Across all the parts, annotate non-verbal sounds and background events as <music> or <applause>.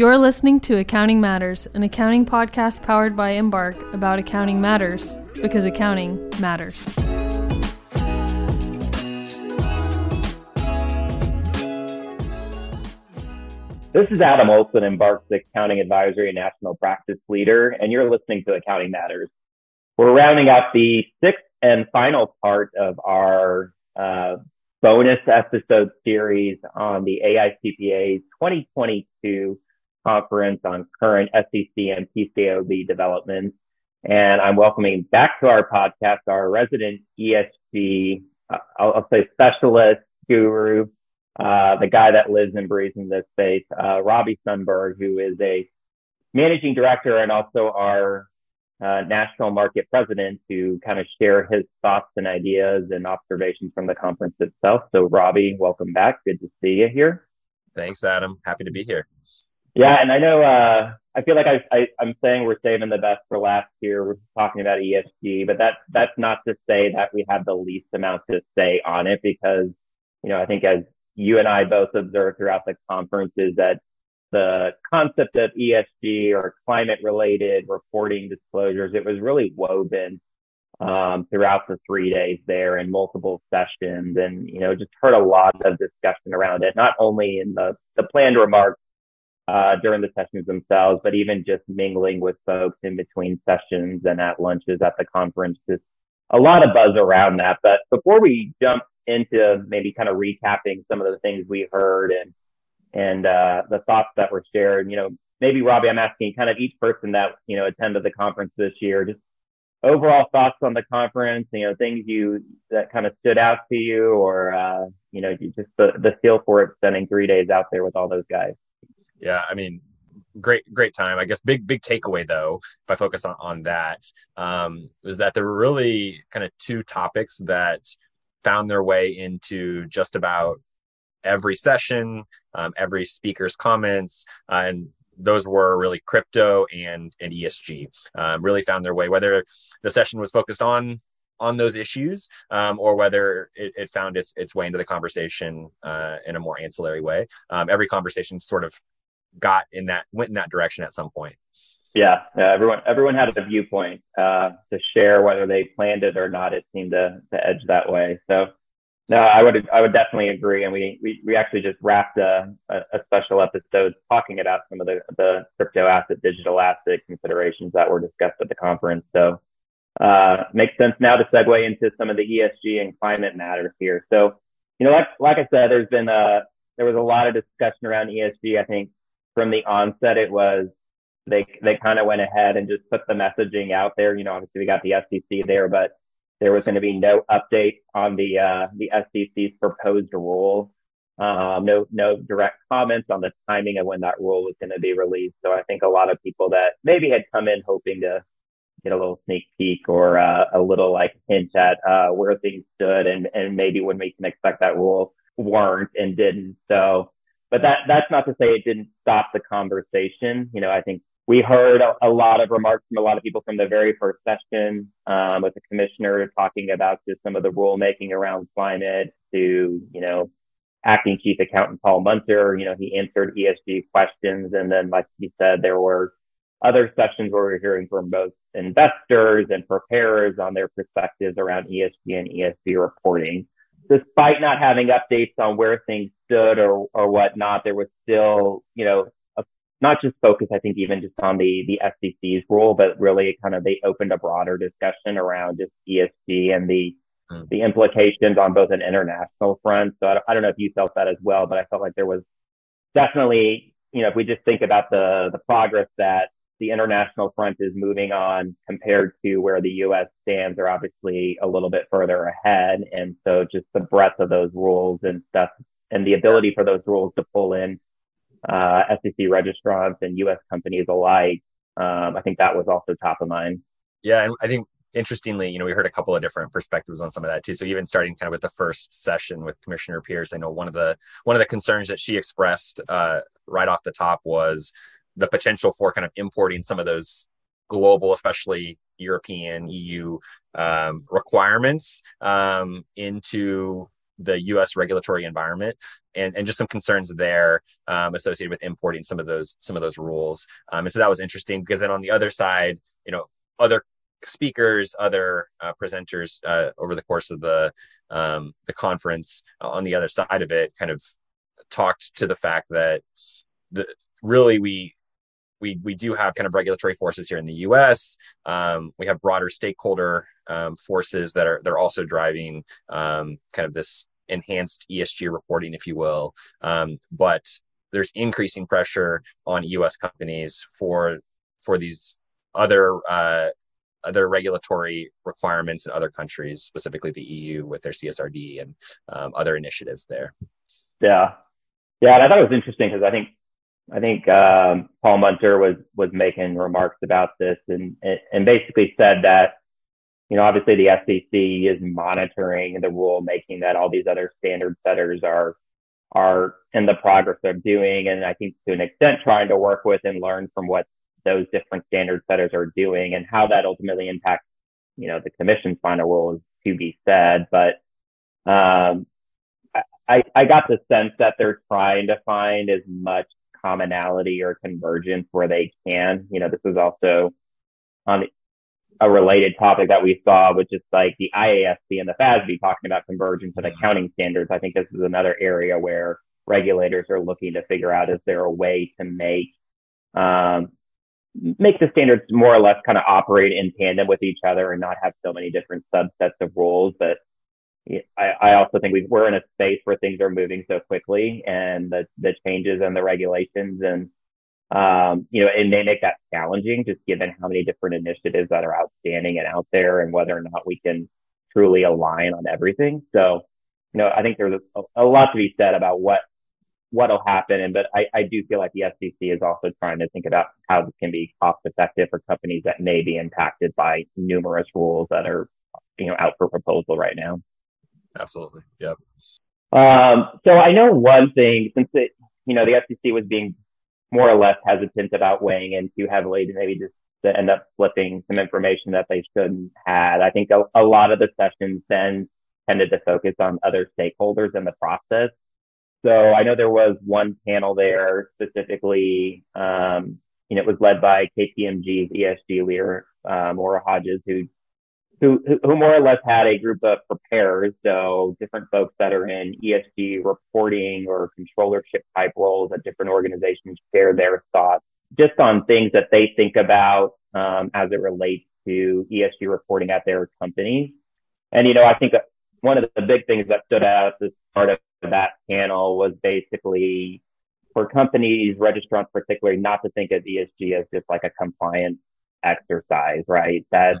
You're listening to Accounting Matters, an accounting podcast powered by Embark about accounting matters because accounting matters. This is Adam Olson, Embark's accounting advisory and national practice leader, and you're listening to Accounting Matters. We're rounding out the sixth and final part of our uh, bonus episode series on the AICPA's 2022 conference on current SEC and PCAOB developments. And I'm welcoming back to our podcast our resident ESG, uh, I'll, say specialist, guru, uh, the guy that lives and breathes in this space, uh, Robbie Sundberg, who is a managing director and also our uh, national market president to kind of share his thoughts and ideas and observations from the conference itself. So, Robbie, welcome back. Good to see you here. Thanks, Adam. Happy to be here. Yeah, and I know uh, I feel like I, I, am saying we're saving the best for last year. We're talking about ESG, but that that's not to say that we have the least amount to say on it because you know I think as you and I both observed throughout the conference is that the concept of ESG or climate related reporting disclosures, it was really woven um, throughout the three days there in multiple sessions and, you know, just heard a lot of discussion around it, not only in the, the planned remarks uh, during the sessions themselves, but even just mingling with folks in between sessions and at lunches at the conference. Just a lot of buzz around that. But before we jump into maybe kind of recapping some of the things we heard and and uh, the thoughts that were shared. You know, maybe Robbie, I'm asking kind of each person that you know attended the conference this year, just overall thoughts on the conference. You know, things you that kind of stood out to you, or uh, you know, just the the feel for it spending three days out there with all those guys. Yeah, I mean, great great time i guess big big takeaway though if i focus on, on that um was that there were really kind of two topics that found their way into just about every session, um, every speaker's comments, uh, and those were really crypto and and ESG. Um, really found their way. Whether the session was focused on on those issues, um, or whether it, it, found its its way into the conversation uh, in a more ancillary way. Um, every conversation sort of got in that went in that direction at some point. Yeah, yeah everyone everyone had a viewpoint uh, to share, whether they planned it or not. It seemed to to edge that way. So no, I would I would definitely agree, and we we, we actually just wrapped a, a, special episode talking about some of the the crypto asset, digital asset considerations that were discussed at the conference. So uh, makes sense now to segue into some of the ESG and climate matters here. So you know, like like I said, there's been a there was a lot of discussion around ESG. I think from the onset, it was they they kind of went ahead and just put the messaging out there. You know, obviously we got the SEC there, but there was going to be no update on the uh, the SEC's proposed rule. Um, no no direct comments on the timing of when that rule was going to be released. So I think a lot of people that maybe had come in hoping to get a little sneak peek or uh, a little like hint at uh, where things stood and and maybe when we can expect that rule weren't and didn't. So, but that that's not to say it didn't stop the conversation. You know, I think we heard a, a, lot of remarks from a lot of people from the very first session um, with the commissioner talking about just some of the rulemaking around climate to, you know, acting chief accountant Paul Munter, you know, he answered ESG questions. And then, like he said, there were other sessions where we are hearing from both investors and preparers on their perspectives around ESG and ESG reporting. Despite not having updates on where things stood or, or whatnot, there was still, you know, not just focus, I think, even just on the the SEC's rule, but really kind of they opened a broader discussion around just ESG and the mm. the implications on both an international front. So I, I don't know if you felt that as well, but I felt like there was definitely, you know, if we just think about the the progress that the international front is moving on compared to where the U.S. stands, are obviously a little bit further ahead, and so just the breadth of those rules and stuff, and the ability for those rules to pull in uh, SEC registrants and U.S. companies alike. Um, I think that was also top of mind. Yeah, and I think interestingly, you know, we heard a couple of different perspectives on some of that too. So even starting kind of with the first session with Commissioner Peirce, I know one of the one of the concerns that she expressed uh, right off the top was the potential for kind of importing some of those global, especially European EU um, requirements um, into the U.S. regulatory environment and, and just some concerns there um, associated with importing some of those some of those rules. Um, and so that was interesting because then on the other side, you know, other speakers, other uh, presenters uh, over the course of the um, the conference uh, on the other side of it kind of talked to the fact that the really we we we do have kind of regulatory forces here in the U.S. Um, we have broader stakeholder um, forces that are they're also driving um, kind of this enhanced ESG reporting, if you will. Um, but there's increasing pressure on U.S. companies for for these other uh, other regulatory requirements in other countries, specifically the EU with their CSRD and um, other initiatives there. Yeah, yeah, and I thought it was interesting because I think I think um, Paul Munter was was making remarks about this and and basically said that you know obviously the SEC is monitoring the rulemaking that all these other standard setters are are in the progress of doing, and I think to an extent trying to work with and learn from what those different standard setters are doing and how that ultimately impacts you know the commission's final rule is to be said, but um, I, I got the sense that they're trying to find as much commonality or convergence where they can. You know, this is also on a related topic that we saw, which is like the IASB and the FASB talking about convergence and accounting standards. I think this is another area where regulators are looking to figure out is there a way to make um, make the standards more or less kind of operate in tandem with each other and not have so many different subsets of rules But I, I also think we are in a space where things are moving so quickly and the, the changes and the regulations and um, you know, it may make that challenging just given how many different initiatives that are outstanding and out there and whether or not we can truly align on everything. So, you know, I think there's a, a lot to be said about what what'll happen. And but I, I do feel like the SEC is also trying to think about how this can be cost effective for companies that may be impacted by numerous rules that are, you know, out for proposal right now. Absolutely. Yep. Um, so I know one thing since it, you know, the SEC was being more or less hesitant about weighing in too heavily to maybe just to end up slipping some information that they shouldn't have. I think a, a lot of the sessions then tended to focus on other stakeholders in the process. So I know there was one panel there specifically, um, know, it was led by KPMG's ESG leader, uh, Maura Hodges, who who, who more or less had a group of preparers, so different folks that are in ESG reporting or controllership type roles at different organizations share their thoughts just on things that they think about um, as it relates to ESG reporting at their companies. And, you know, I think one of the big things that stood out as part of that panel was basically for companies, registrants particularly, not to think of ESG as just like a compliance exercise, right? That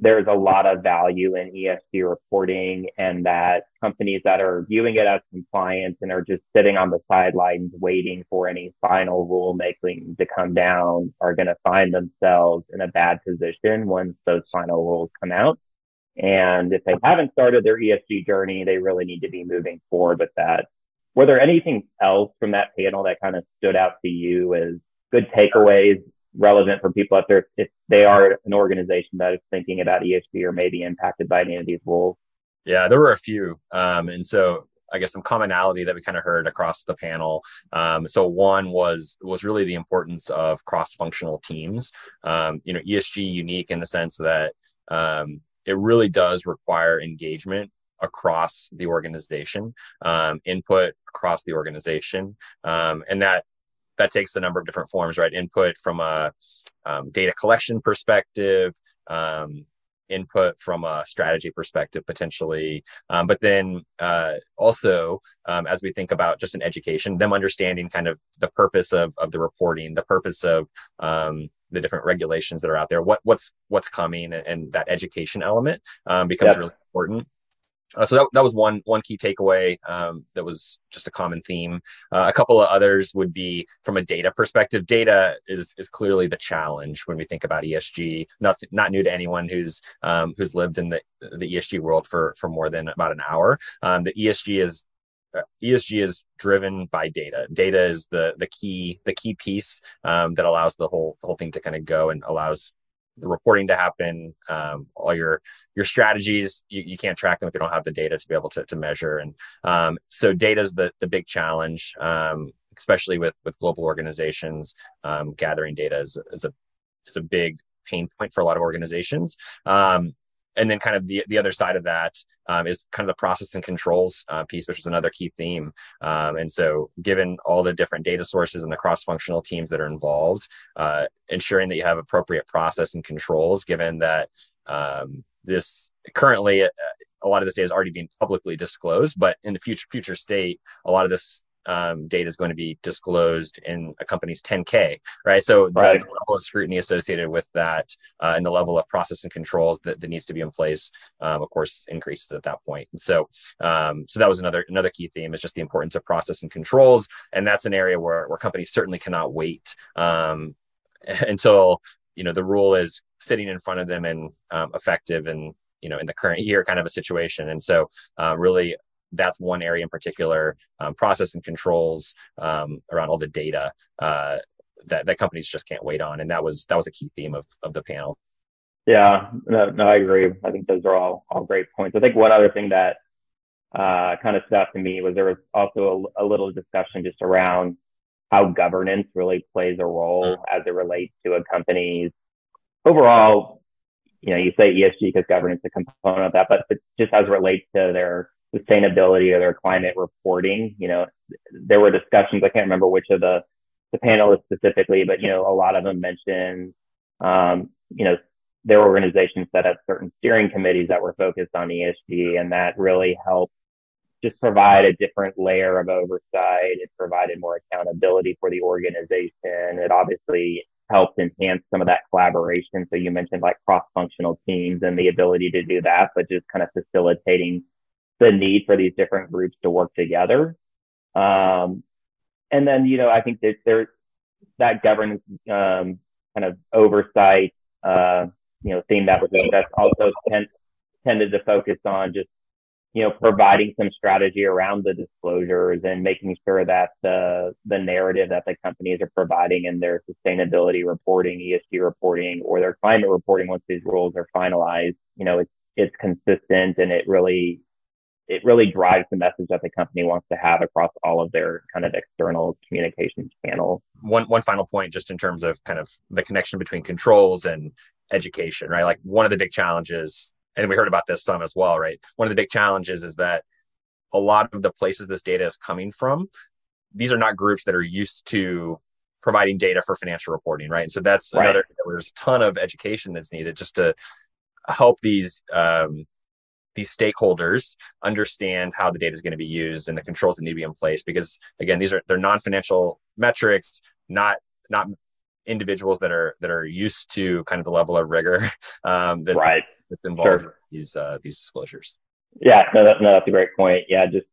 there's a lot of value in ESG reporting and that companies that are viewing it as compliance and are just sitting on the sidelines waiting for any final rulemaking to come down are going to find themselves in a bad position once those final rules come out. And if they haven't started their ESG journey, they really need to be moving forward with that. Were there anything else from that panel that kind of stood out to you as good takeaways relevant for people out there if they are an organization that is thinking about ESG or maybe impacted by any of these rules? Yeah, there were a few. Um, and so I guess some commonality that we kind of heard across the panel. Um, so one was was really the importance of cross functional teams. Um, you know, ESG unique in the sense that um, it really does require engagement across the organization, um, input across the organization, um, and that that takes a number of different forms, right? Input from a um, data collection perspective, um, input from a strategy perspective potentially um, but then uh, also um, as we think about just an education them understanding kind of the purpose of, of the reporting the purpose of um, the different regulations that are out there what what's what's coming and, and that education element um, becomes yep. really important uh, so that, that was one one key takeaway um, that was just a common theme. Uh, a couple of others would be from a data perspective. Data is is clearly the challenge when we think about ESG. Not not new to anyone who's um, who's lived in the the ESG world for for more than about an hour. Um, the ESG is uh, ESG is driven by data. Data is the the key the key piece um, that allows the whole the whole thing to kind of go and allows the reporting to happen, um, all your your strategies, you, you, can't track them if you don't have the data to be able to, to measure. And um, so data is the, the big challenge, um, especially with with global organizations. Um, gathering data is, is a is a big pain point for a lot of organizations. Um, and then kind of the, the other side of that um, is kind of the process and controls uh, piece, which is another key theme. Um, and so, given all the different data sources and the cross-functional teams that are involved, uh, ensuring that you have appropriate process and controls, given that um, this currently uh, a lot of this data is already being publicly disclosed, but in the future future state, a lot of this um, data is going to be disclosed in a company's 10K, right? So right. the level of scrutiny associated with that uh, and the level of process and controls that, that needs to be in place, um, of course, increases at that point. And so, um, so that was another another key theme is just the importance of process and controls, and that's an area where where companies certainly cannot wait um, <laughs> until you know the rule is sitting in front of them and um, effective and you know in the current year kind of a situation and so uh, really that's one area in particular, um, process and controls um, around all the data uh, that, that companies just can't wait on. And that was that was a key theme of, of the panel. Yeah, no, no, I agree. I think those are all all great points. I think one other thing that uh, kind of stuck to me was there was also a, a, little discussion just around how governance really plays a role mm-hmm. as it relates to a company's overall. You know, you say ESG because governance is a component of that, but just as it relates to their sustainability or their climate reporting. You know, there were discussions. I can't remember which of the the panelists specifically, but you know, a lot of them mentioned, um, you know, their organization set up certain steering committees that were focused on ESG, and that really helped just provide a different layer of oversight. It provided more accountability for the organization. It obviously helped enhance some of that collaboration. So you mentioned like cross-functional teams and the ability to do that, but just kind of facilitating the need for these different groups to work together. Um, and then, you know, I think that that governance um, kind of oversight, uh, you know, theme that was that's also tend, tended to focus on just, you know, providing some strategy around the disclosures and making sure that the the narrative that the companies are providing in their sustainability reporting, ESG reporting, or their climate reporting once these rules are finalized, you know, it's it's consistent and it really it really drives the message that the company wants to have across all of their kind of external communications channels. One one final point, just in terms of kind of the connection between controls and education, right? Like one of the big challenges, and we heard about this some as well, right? One of the big challenges is that a lot of the places this data is coming from, these are not groups that are used to providing data for financial reporting, right? And so that's right. another where there's a ton of education that's needed just to help these um, these stakeholders understand how the data is going to be used and the controls that need to be in place because again these are they're non-financial metrics not not individuals that are that are used to kind of the level of rigor <laughs> um, that, right. that's involved sure. in these uh, these disclosures yeah no, that, no that's a great point yeah just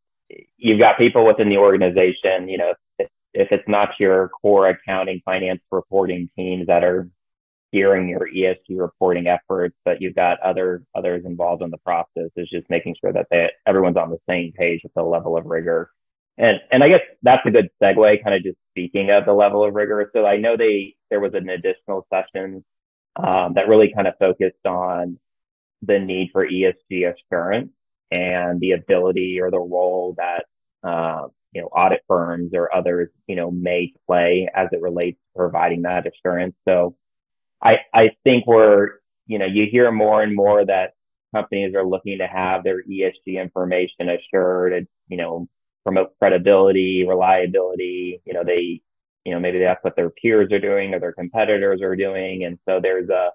you've got people within the organization you know if, if it's not your core accounting finance reporting teams that are steering your ESG reporting efforts, but you've got other others involved in the process. Is just making sure that they, everyone's on the same page with the level of rigor. And and I guess that's a good segue, kind of just speaking of the level of rigor. So I know they there was an additional session um, that really kind of focused on the need for ESG assurance and the ability or the role that uh, you know audit firms or others you know may play as it relates to providing that assurance. So I, I think we're, you know, you hear more and more that companies are looking to have their ESG information assured and, you know, promote credibility, reliability. You know, they, you know, maybe that's what their peers are doing or their competitors are doing. And so there's a,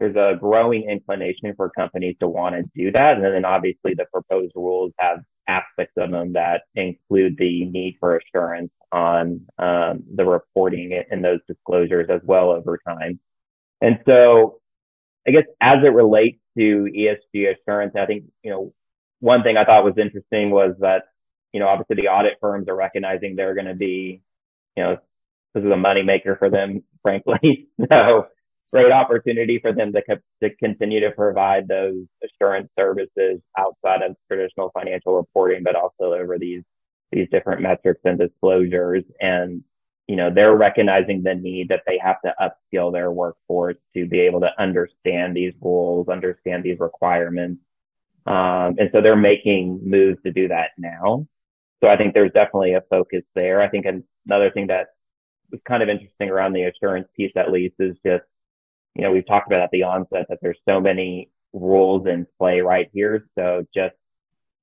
there's a growing inclination for companies to want to do that. And then obviously the proposed rules have aspects of them that include the need for assurance on um, the reporting in those disclosures as well over time. And so I guess as it relates to ESG assurance, I think, you know, one thing I thought was interesting was that, you know, obviously the audit firms are recognizing they're going to be, you know, this is a moneymaker for them, <laughs> frankly. so great opportunity for them to, co- to continue to provide those assurance services outside of traditional financial reporting, but also over these, these different metrics and disclosures. And you know, they're recognizing the need that they have to upskill their workforce to be able to understand these rules, understand these requirements. Um, and so they're making moves to do that now. So I think there's definitely a focus there. I think another thing that was kind of interesting around the assurance piece, at least, is just, you know, we've talked about at the onset that there's so many rules in play right here. So just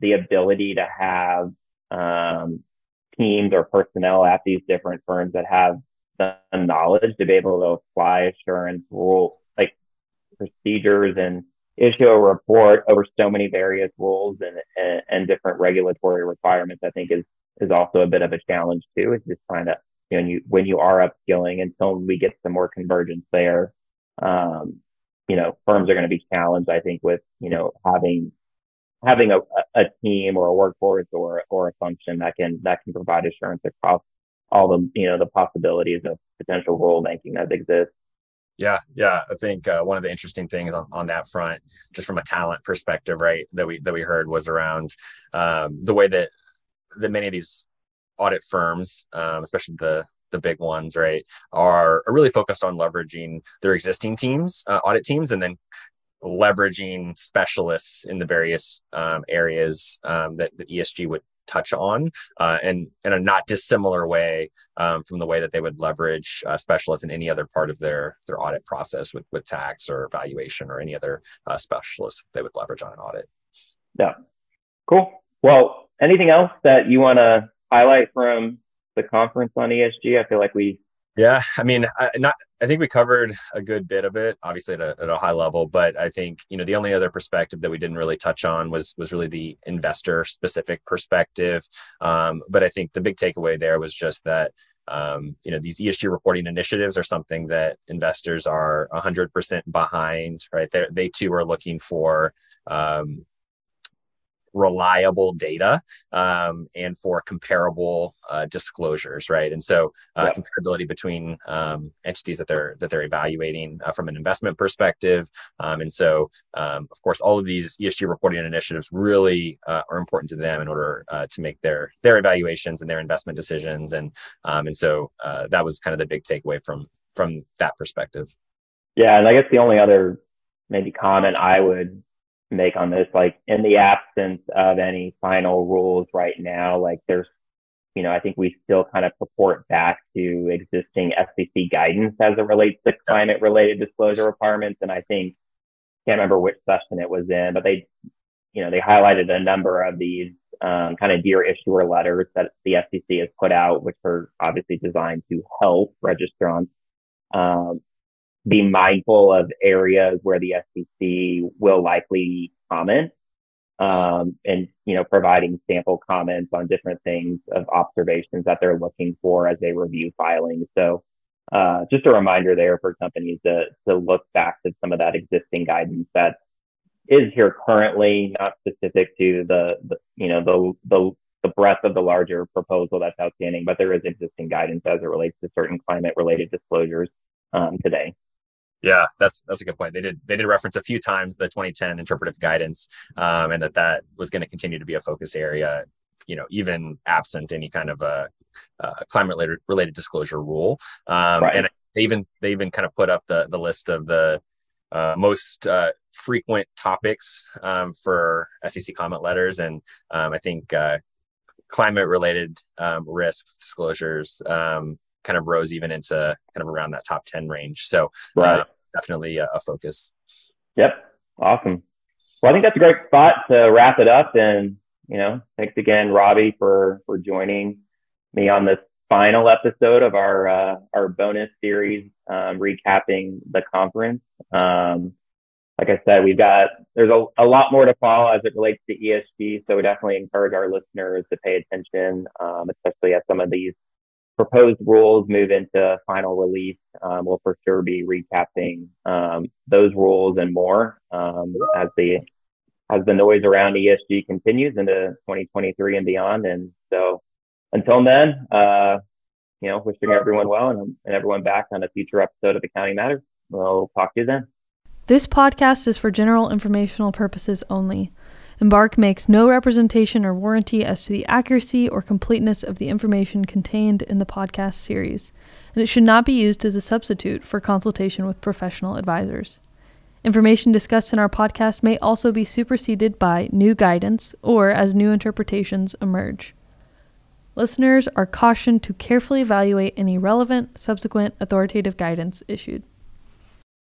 the ability to have um, teams or personnel at these different firms that have the knowledge to be able to apply assurance rule like procedures and issue a report over so many various rules and, and, and different regulatory requirements, I think is, is also a bit of a challenge too. Is just trying to, you know, you, when you are upskilling until we get some more convergence there, um, you know, firms are going to be challenged, I think, with, you know, having having a, a team or a workforce or or a function that can that can provide assurance across all the you know the possibilities of potential rule making that exists. Yeah, yeah. I think uh, one of the interesting things on, on that front, just from a talent perspective, right, that we that we heard was around um, the way that that many of these audit firms, um, especially the the big ones, right, are, are really focused on leveraging their existing teams, uh, audit teams, and then leveraging specialists in the various um, areas um, that, ESG would touch on, uh, and in a not dissimilar way um, from the way that they would leverage uh, specialists in any other part of their their audit process with with tax or valuation or any other uh, specialists they would leverage on an audit. Yeah, cool. Well, anything else that you want to highlight from the conference on ESG? I feel like we yeah, I mean, I, not. I think we covered a good bit of it, obviously at a, at a, high level. But I think you know the only other perspective that we didn't really touch on was was really the investor specific perspective. Um, but I think the big takeaway there was just that um, you know these ESG reporting initiatives are something that investors are 100% behind. Right, they they too are looking for um, reliable data um, and for comparable uh, disclosures, right? And so uh, comparability between um, entities that they're that they're evaluating uh, from an investment perspective. Um, and so, um, of course, all of these ESG reporting initiatives really uh, are important to them in order uh, to make their their evaluations and their investment decisions. And um, and so uh, that was kind of the big takeaway from from that perspective. Yeah, and I guess the only other maybe comment I would make on this. Like in the absence of any final rules right now, like there's, you know, I think we still kind of purport back to existing SEC guidance as it relates to climate related disclosure requirements. And I think, can't remember which session it was in, but they, you know, they highlighted a number of these um, kind of dear issuer letters that the SEC has put out, which are obviously designed to help registrants um, be mindful of areas where the SEC will likely comment, um, and you know, providing sample comments on different things of observations that they're looking for as they review filings. So, uh, just a reminder there for companies to to look back to some of that existing guidance that is here currently, not specific to the, the you know the the the breadth of the larger proposal that's outstanding, but there is existing guidance as it relates to certain climate related disclosures um, today. Yeah, that's that's a good point. They did they did reference a few times the 2010 interpretive guidance, um, and that that was going to continue to be a focus area. You know, even absent any kind of a, a climate related related disclosure rule. Um, right. And they even they even kind of put up the the list of the uh, most uh, frequent topics um, for SEC comment letters, and um, I think uh, climate related um, risks disclosures um, kind of rose even into kind of around that top 10 range. So right. uh, definitely a, a, focus. Yep. Awesome. Well, I think that's a great spot to wrap it up. And, you know, thanks again, Robbie, for, for joining me on this final episode of our, uh, our bonus series, um, recapping the conference. Um, like I said, we've got, there's a, a lot more to follow as it relates to ESG. So we definitely encourage our listeners to pay attention, um, especially as some of these proposed rules move into final release, um, we'll for sure be recapping um, those rules and more um, as the as the noise around ESG continues into 2023 and beyond. And so, until then, uh, you know, wishing everyone well and, and everyone back on a future episode of Accounting Matters. We'll talk to you then. This podcast is for general informational purposes only Embark makes no representation or warranty as to the accuracy or completeness of the information contained in the podcast series, and it should not be used as a substitute for consultation with professional advisors. Information discussed in our podcast may also be superseded by new guidance or as new interpretations emerge. Listeners are cautioned to carefully evaluate any relevant subsequent authoritative guidance issued.